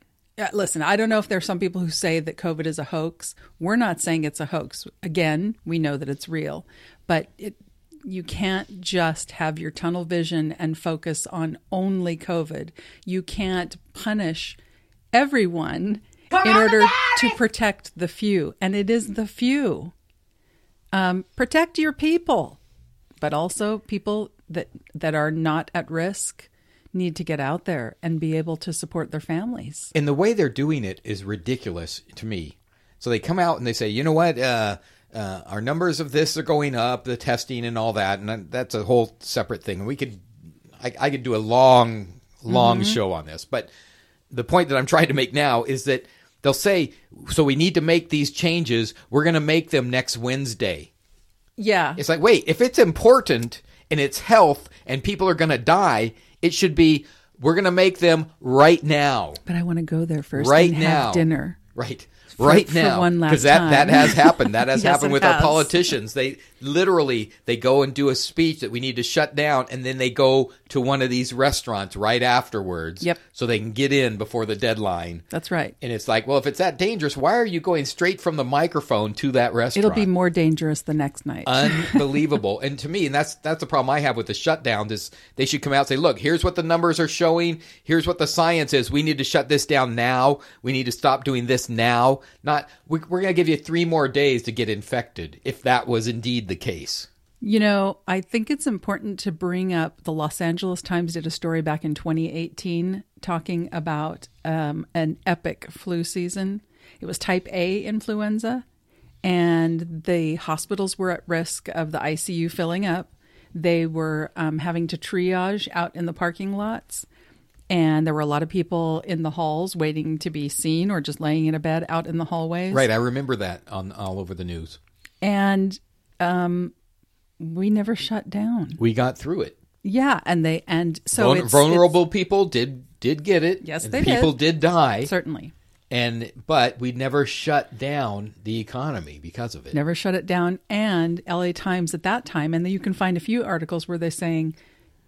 Listen, I don't know if there are some people who say that COVID is a hoax. We're not saying it's a hoax. Again, we know that it's real, but it, you can't just have your tunnel vision and focus on only COVID. You can't punish everyone in order to protect the few, and it is the few um, protect your people, but also people that that are not at risk need to get out there and be able to support their families. And the way they're doing it is ridiculous to me. So they come out and they say, you know what, uh, uh, our numbers of this are going up, the testing and all that, and that's a whole separate thing. We could, I, I could do a long, long show on this. But the point that I'm trying to make now is that they'll say, so we need to make these changes. We're going to make them next Wednesday. Yeah, It's like, wait, if it's important and it's health and people are going to die, it should be, we're going to make them right now. but I want to go there first right now have dinner. right. Right for now. one last that that has happened. That has Yes, happened it with our politicians. They literally they go and do a speech that we need to shut down and then they go to one of these restaurants right afterwards Yep. so they can get in before the deadline That's right. and it's like well if it's that dangerous why are you going straight from the microphone to that restaurant It'll be more dangerous the next night. unbelievable. and to me, and that's that's the problem I have with the shutdown. Is they should come out and say, "Look, here's what the numbers are showing. Here's what the science is. We need to shut this down now. We need to stop doing this now. Not we, we're going to give you three more days to get infected if that was indeed the case." You know, I think it's important to bring up the Los Angeles Times did a story back in 2018 talking about um, an epic flu season. It was type A influenza, and the hospitals were at risk of the ICU filling up. They were um, having to triage out in the parking lots, and there were a lot of people in the halls waiting to be seen or just laying in a bed out in the hallways. Right, I remember that on all over the news. And um, we never shut down. We got through it. Yeah, and they and so Vul- it's, vulnerable people did did get it. Yes, they people did. did die. certainly. and but we never shut down the economy because of it. never shut it down. And LA Times at that time, and then you can find a few articles where they're saying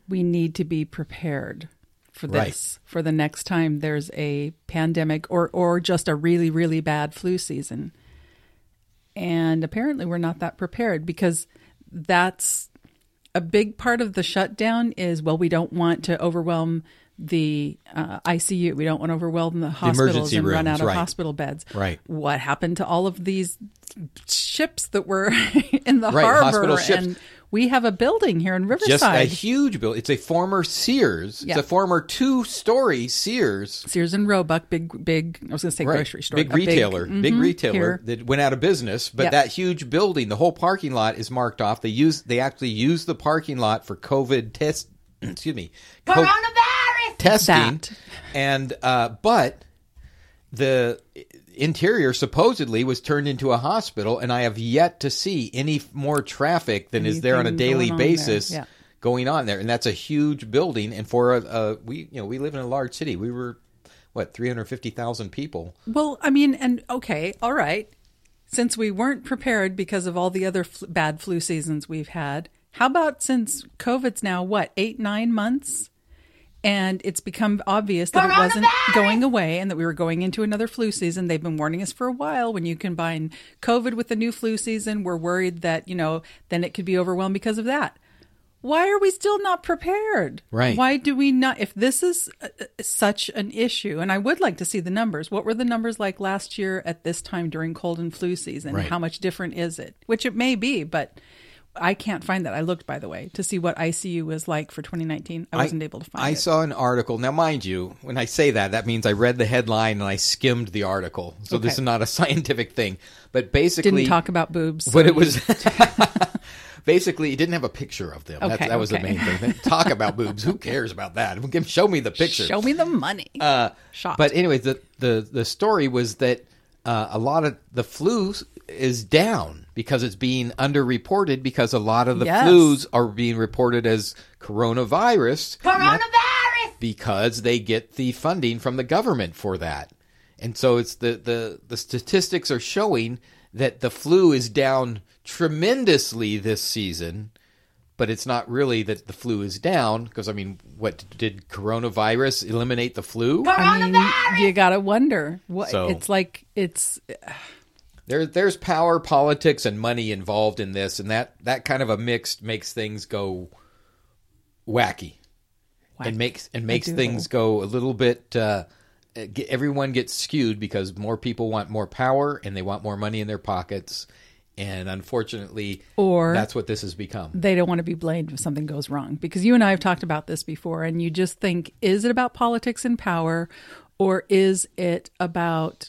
we need to be prepared for Right. this for the next time there's a pandemic or or just a really really bad flu season. And apparently we're not that prepared because that's a big part of the shutdown is well we don't want to overwhelm the uh, ICU. We don't want to overwhelm the hospitals emergency and run out of right. hospital beds. Right. What happened to all of these ships that were in the Right, harbor? hospital ships. And we have a building here in Riverside. Just a huge building. It's a former Sears. Yeah. It's a former two-story Sears. Sears and Roebuck, big, big. I was going to say Right. grocery store, Big retailer, big, mhm, retailer here. that went out of business. But Yep. that huge building, the whole parking lot is marked off. They use they actually use the parking lot for COVID test. excuse me, Coronavirus! Testing. That. And uh, but the interior supposedly was turned into a hospital, and I have yet to see any more traffic than is there on a daily on basis yeah. going on there. And that's a huge building. And for a, a we you know we live in a large city. We were what three hundred fifty thousand people. Well, I mean, and okay, all right. Since we weren't prepared because of all the other fl- bad flu seasons we've had, how about since COVID's now what eight nine months, and it's become obvious that it wasn't going away and that we were going into another flu season. They've been warning us for a while. When you combine COVID with the new flu season, we're worried that you know then it could be overwhelmed because of that. Why are we still not prepared? Right. Why do we not? If this is uh, uh, such an issue, and I would like to see the numbers. What were the numbers like last year at this time during cold and flu season? Right. How much different is it? Which it may be, but I can't find that. I looked, by the way, to see what ICU was like for 2019. I wasn't able to find I it. I saw an article. Now, mind you, when I say that, that means I read the headline and I skimmed the article. So this is not a scientific thing. But basically, Didn't talk about boobs. But so it was basically it didn't have a picture of them. That's Okay, that was okay. the main thing. Talk about boobs. Who cares about that? Show me the picture. Show me the money. Uh. But anyways, the the the story was that uh, a lot of the flu is down because it's being underreported because a lot of the Yes. flus are being reported as coronavirus Coronavirus! because they get the funding from the government for that. And so it's the, the, the statistics are showing that the flu is down tremendously this season, but it's not really that the flu is down because I mean, what did coronavirus eliminate the flu? I mean, Coronavirus! you gotta wonder. What So- it's like. It's There, there's power, politics, and money involved in this, and that, that kind of a mix makes things go wacky, and makes and makes things go a little bit. Uh, get, everyone gets skewed because more people want more power and they want more money in their pockets, and unfortunately, Or- that's what this has become. they don't want to be blamed if something goes wrong because you and I have talked about this before and you just think is it about politics and power or is it about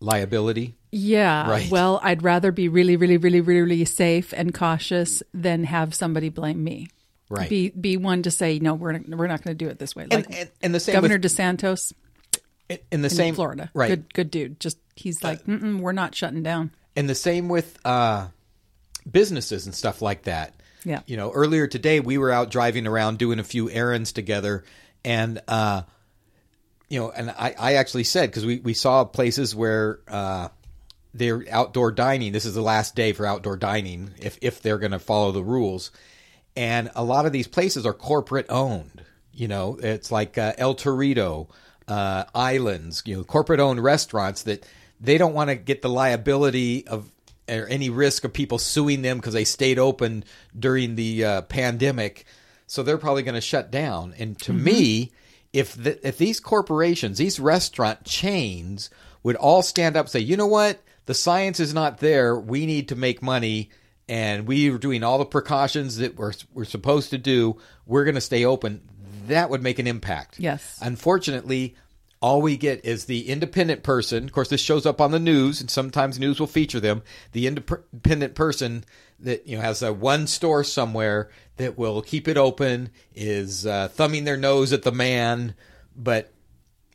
Liability, yeah Right. well I'd rather be really really really really safe and cautious than have somebody blame me Right. be be one to say no we're not, we're not going to do it this way like and, and, and the same Governor with, DeSantis in the in same Florida right? good good dude just he's like Mm-mm, we're not shutting down And the same with uh, businesses and stuff like that. Yeah. You know, earlier today we were out driving around doing a few errands together, and uh, you know, and I, I actually said because we we saw places where uh, they're outdoor dining. This is the last day for outdoor dining if if they're going to follow the rules, and a lot of these places are corporate owned. You know, it's like uh, El Torito, uh, Islands, you know, corporate owned restaurants that they don't want to get the liability of or any risk of people suing them because they stayed open during the uh, pandemic. So they're probably going to shut down. And to me, if the, if these corporations, these restaurant chains would all stand up and say, you know what, the science is not there. We need to make money, and we are doing all the precautions that we're we're supposed to do. We're going to stay open. That would make an impact. Yes. Unfortunately, all we get is the independent person. Of course, this shows up on the news, and sometimes news will feature them. The independent person that you know has a one store somewhere that will keep it open is uh, thumbing their nose at the man, but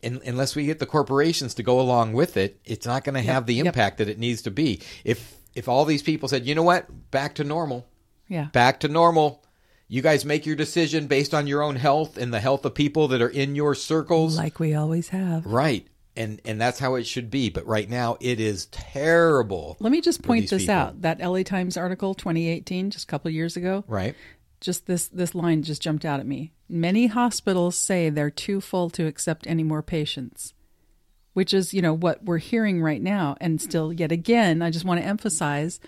in, unless we get the corporations to go along with it, it's not going to have the yep. impact that it needs to be. If if all these people said, you know what, back to normal, yeah back to normal. You guys make your decision based on your own health and the health of people that are in your circles. like we always have Right. and and that's how it should be. But right now, it is terrible. Let me just point this people. out. That LA Times article 2018 just a couple years ago. Right. Just this this line just jumped out at me. Many hospitals say they're too full to accept any more patients. Which is, you know, what we're hearing right now and still yet again, I just want to emphasize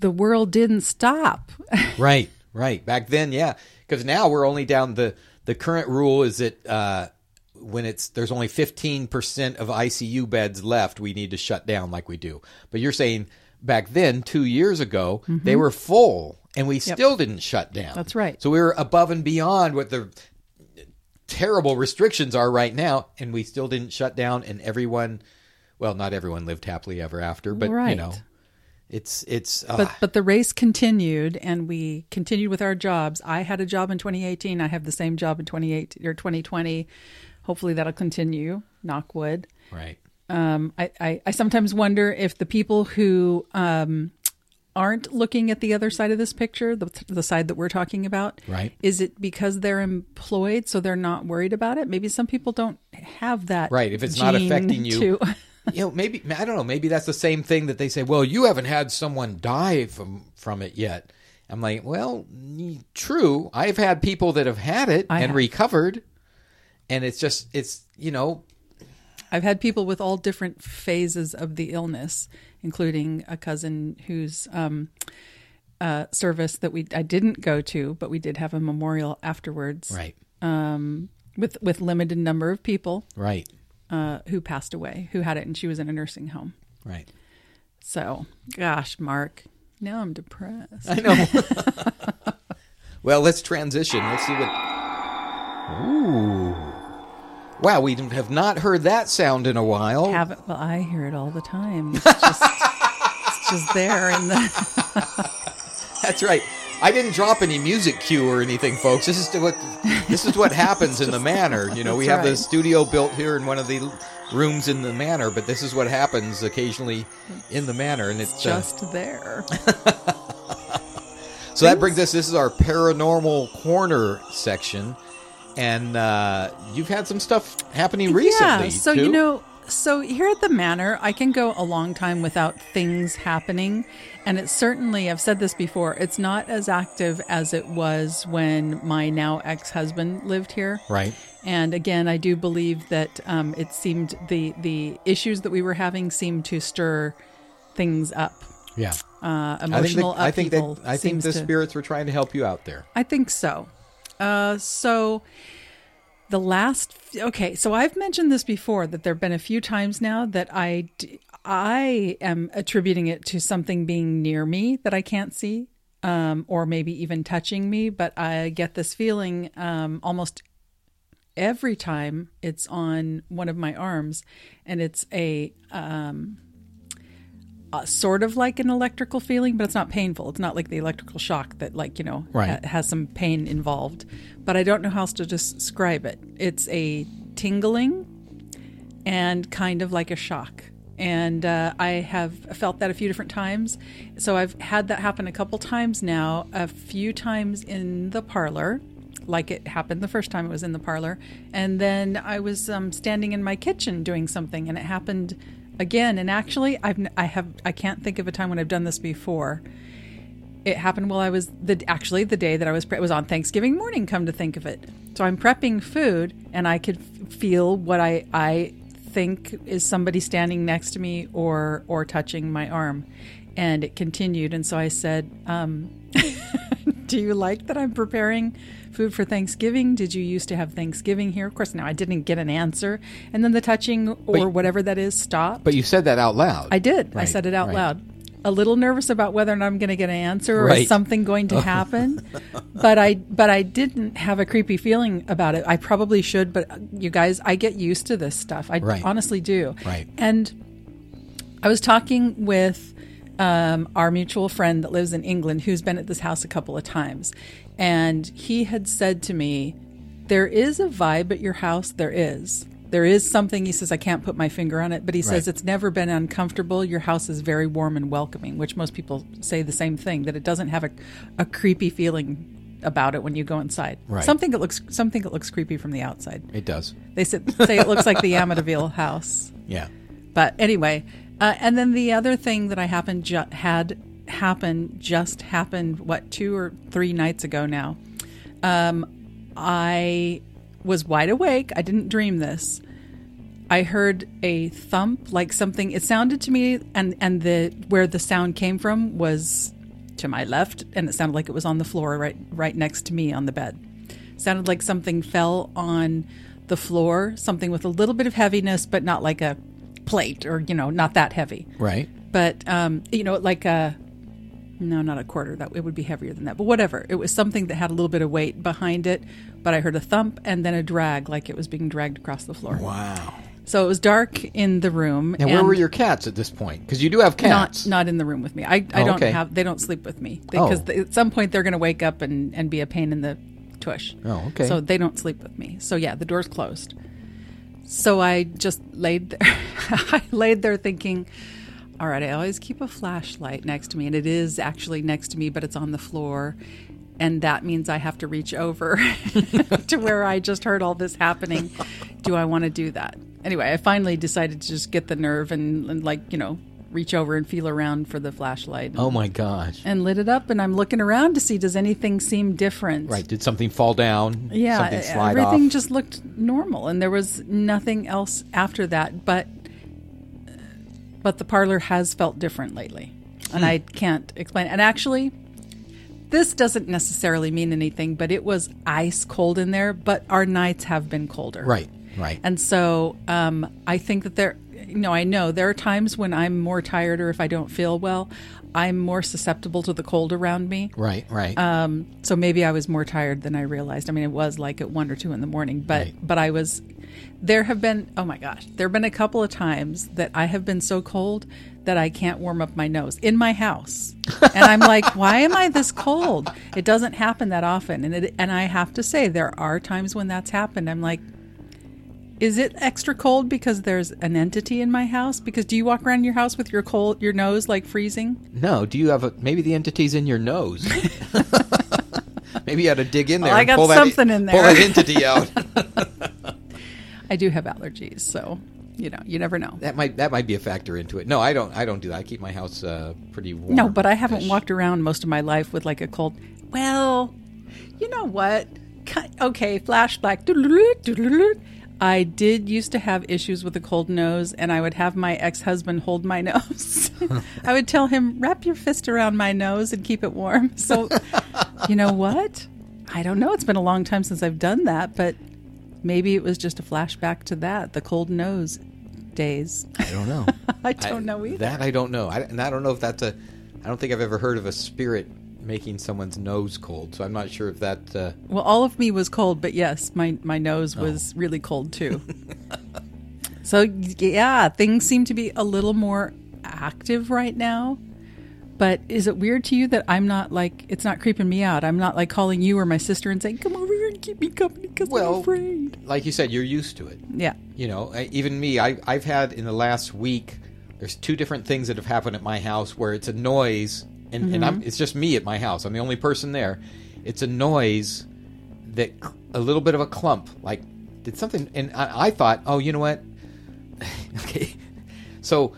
the world didn't stop. Right, right. Back then, yeah, because now we're only down the the current rule is that uh, when it's there's only fifteen percent of ICU beds left, we need to shut down like we do. But you're saying back then, two years ago, they were full, and we still didn't shut down. Mm-hmm. That's right. So we were above and beyond what the terrible restrictions are right now, and we still didn't shut down, and everyone. Well, not everyone lived happily ever after, but you know, it's it's. Uh, but but the race continued and we continued with our jobs. I had a job in 2018. I have the same job in 2018 or 2020. Hopefully that'll continue. Knock wood. right. Um, I, I, I sometimes wonder if the people who um, aren't looking at the other side of this picture, the, the side that we're talking about, Right. is it because they're employed so they're not worried about it? Maybe some people don't have that. Right, if it's not affecting you. to- you know, maybe I don't know. Maybe that's the same thing that they say. Well, you haven't had someone die from from it yet. I'm like, well, true. I've had people that have had it I and have. recovered, and it's just it's you know I've had people with all different phases of the illness, including a cousin whose um, uh, service that we I didn't go to, but we did have a memorial afterwards. right, Um, with with limited number of people right, uh, who passed away, who had it, and she was in a nursing home. right. So, gosh, Mark, now I'm depressed. I know. well, let's transition. Let's see what. Ooh. Wow, we have not heard that sound in a while. Haven't well, I hear it all the time. It's just, it's just there in the. That's right. I didn't drop any music cue or anything, folks. This is what this is what happens in the manor. You know, we have the studio built here in one of the rooms in the manor, but this is what happens occasionally in the manor, and it's uh, just there. so that brings us. This is our paranormal corner section, and uh, you've had some stuff happening recently. Yeah. So too. you know, so here at the manor, I can go a long time without things happening, and it's certainly I've said this before. It's not as active as it was when my now ex-husband lived here. right? And again, I do believe that um, it seemed the the issues that we were having seemed to stir things up. Yeah. Uh, I think emotional the, I think that I think the to- spirits were trying to help you out there. I think so. Uh, so the last okay, so I've mentioned this before that there've been a few times now that I I am attributing it to something being near me that I can't see um, or maybe even touching me, but I get this feeling um, almost every time it's on one of my arms and it's a um, uh, sort of like an electrical feeling, but it's not painful. It's not like the electrical shock that, like, you know, Right. ha- has some pain involved. But I don't know how else to describe it. It's a tingling and kind of like a shock. And uh, I have felt that a few different times. So I've had that happen a couple times now, a few times in the parlor, like it happened the first time it was in the parlor. And then I was um, standing in my kitchen doing something, and it happened again. And actually, I've I have I can't think of a time when I've done this before. It happened while I was the actually the day that I was pre- it was on Thanksgiving morning. Come to think of it, so I'm prepping food and I could f- feel what I I think is somebody standing next to me or or touching my arm, and it continued. And so I said, um, "Do you like that I'm preparing food for Thanksgiving? Did you used to have Thanksgiving here?" Of course, now I didn't get an answer, and then the touching or whatever that is stopped. But you said that out loud. I did. I said it out right. loud. A little nervous about whether or not I'm going to get an answer or Right. is something going to happen. but I but I didn't have a creepy feeling about it. I probably should, but uh, you guys, I get used to this stuff. I Right. honestly do. Right. And I was talking with um, our mutual friend that lives in England who's been at this house a couple of times. And he had said to me, There is a vibe at your house. There is. There is something, he says, I can't put my finger on it, but he says Right. it's never been uncomfortable. Your house is very warm and welcoming, which most people say the same thing, that it doesn't have a, a creepy feeling about it when you go inside. Right. Something that looks something that looks creepy from the outside. It does. They said, say it looks like the Amityville house. Yeah. But anyway, uh, and then the other thing that I happened ju- had happened just happened what two or three nights ago now. Um, I was wide awake. I didn't dream this. I heard a thump, like something. It sounded to me, and and the where the sound came from was to my left, and it sounded like it was on the floor right right next to me on the bed. sounded like something fell on the floor, something with a little bit of heaviness, but not like a plate or you know not that heavy Right. but um, you know, like a no, not a quarter. That it would be heavier than that. But whatever. It was something that had a little bit of weight behind it. But I heard a thump and then a drag, like it was being dragged across the floor. Wow. So it was dark in the room. Now, where were your cats at this point? Because you do have cats. Not not in the room with me. I, I Oh, don't okay. have. They don't sleep with me Oh. because they- at some point they're going to wake up and and be a pain in the tush. Oh, okay. So they don't sleep with me. So yeah, the door's closed. So I just laid there. I laid there thinking, all right, I always keep a flashlight next to me, and it is actually next to me, but it's on the floor. And that means I have to reach over to where I just heard all this happening. Do I want to do that? Anyway, I finally decided to just get the nerve and, and like, you know, reach over and feel around for the flashlight. oh my gosh. And lit it up, and I'm looking around to see does anything seem different. Right. Did something fall down? Yeah, Something slide everything off? just looked normal, and there was nothing else after that. But but the parlor has felt different lately, and I can't explain. And actually, this doesn't necessarily mean anything, but it was ice cold in there. But our nights have been colder, Right. Right. And so um, I think that there, you know, I know there are times when I'm more tired or if I don't feel well, I'm more susceptible to the cold around me. right. Right. Um, so maybe I was more tired than I realized. I mean, it was like at one or two in the morning, but Right. but I was. There have been oh my gosh, there have been a couple of times that I have been so cold that I can't warm up my nose in my house, and I'm like, why am I this cold? It doesn't happen that often, and it and I have to say there are times when that's happened. I'm like. Is it extra cold because there's an entity in my house? Because do you walk around your house with your cold your nose like freezing? no. Do you have a maybe the entity's in your nose? maybe you had to dig in there. Well, I got pull that, something in Pull that entity out. I do have allergies, so you know, you never know. that might that might be a factor into it. No, I don't. I don't do that. I keep my house uh, pretty warm. No, but I haven't walked around most of my life with like a cold. Well, you know what? Okay, flashback. I did used to have issues with a cold nose, and I would have my ex husband hold my nose. I would tell him, wrap your fist around my nose and keep it warm. So, you know what? I don't know. It's been a long time since I've done that, but maybe it was just a flashback to that, the cold nose days. I don't know. I don't know either. That I don't know. I, and I don't know if that's a. I don't think I've ever heard of a spirit making someone's nose cold. So I'm not sure if that. Uh, Well, all of me was cold, but yes, my my nose was really cold too. so yeah, things seem to be a little more active right now. But is it weird to you that I'm not like it's not creeping me out? I'm not like calling you or my sister and saying, "Come over here and keep me company because Well- I'm afraid." like you said, you're used to it. Yeah, You know, even me, I, I've had in the last week. There's two different things that have happened at my house where it's a noise, and, and I'm, it's just me at my house. I'm the only person there. It's a noise that a little bit of a clump, like did something, and I, I thought, oh, you know what? okay, so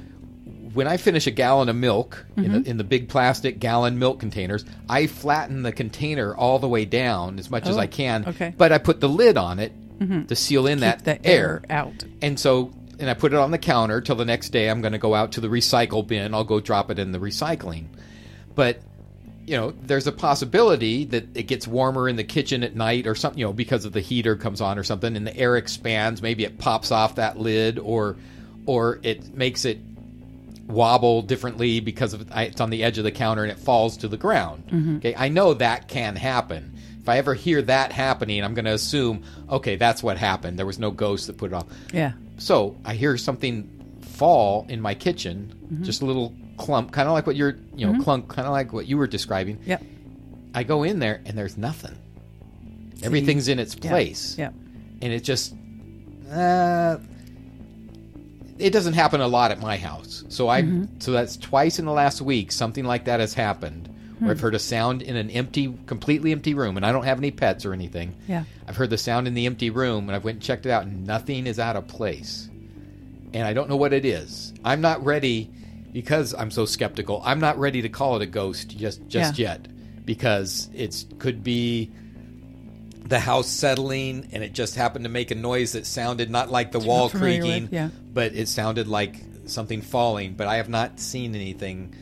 when I finish a gallon of milk in, the, mm-hmm. in the big plastic gallon milk containers, I flatten the container all the way down as much as Oh, I can. okay. But I put the lid on it mm-hmm. to seal in that the air out. and so, and I put it on the counter till the next day. I'm going to go out to the recycle bin. I'll go drop it in the recycling. But, you know, there's a possibility that it gets warmer in the kitchen at night or something, you know, because of the heater comes on or something and the air expands. Maybe it pops off that lid or, or it makes it wobble differently because of it's on the edge of the counter and it falls to the ground. Mm-hmm. Okay, I know that can happen. If I ever hear that happening, I'm going to assume, okay, that's what happened. There was no ghost that put it off. Yeah. So I hear something fall in my kitchen, mm-hmm. just a little clump, kind of like what you're, you know, mm-hmm. clunk, kind of like what you were describing. Yep. I go in there and there's nothing. Everything's in its place Yep. and it just uh, it doesn't happen a lot at my house so i mm-hmm. so that's twice in the last week something like that has happened where I've hmm. heard a sound in an empty, completely empty room, and I don't have any pets or anything. Yeah. I've heard the sound in the empty room, and I've went and checked it out, and nothing is out of place. And I don't know what it is. I'm not ready because I'm so skeptical. I'm not ready to call it a ghost just just Yeah. yet because it could be the house settling and it just happened to make a noise that sounded not like the wall familiar with, creaking, yeah. but it sounded like something falling. But I have not seen anything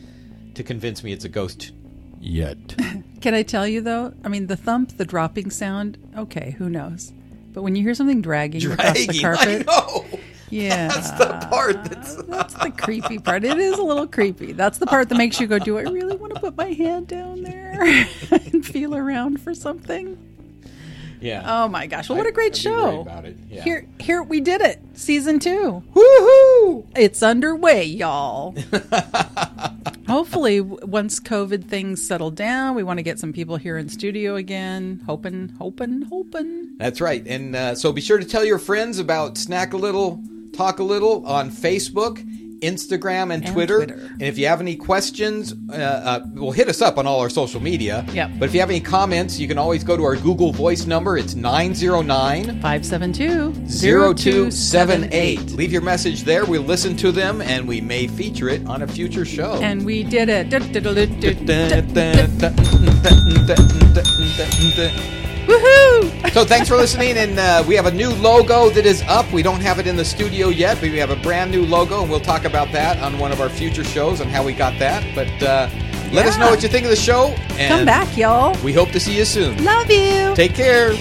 to convince me it's a ghost yet. Can I tell you though? I mean, the thump, the dropping sound. Okay, who knows? But when you hear something dragging, across the carpet, I know. Yeah, That's the part that's. that's the creepy part. It is a little creepy. That's the part that makes you go, "Do I really want to put my hand down there and feel around for something?" Yeah. Oh my gosh! Well, what a great I'd be show! about it, yeah. Here, here we did it. Season two. Woohoo! It's underway, y'all. Hopefully, once COVID things settle down, we want to get some people here in studio again. Hoping, hoping, hoping. That's right. And uh, so be sure to tell your friends about Snack a Little, Talk a Little on Facebook, Instagram, and, And Twitter. Twitter. And if you have any questions, uh, uh, well, hit us up on all our social media. Yep. But if you have any comments, you can always go to our Google Voice number. It's 909 572 0278. Leave your message there. We'll listen to them and we may feature it on a future show. And we did it. Woohoo! So thanks for listening, and uh, we have a new logo that is up. We don't have it in the studio yet, but we have a brand new logo, and we'll talk about that on one of our future shows and how we got that. But uh, let us know what you think of the show, and Come back, y'all. We hope to see you soon. Love you. Take care.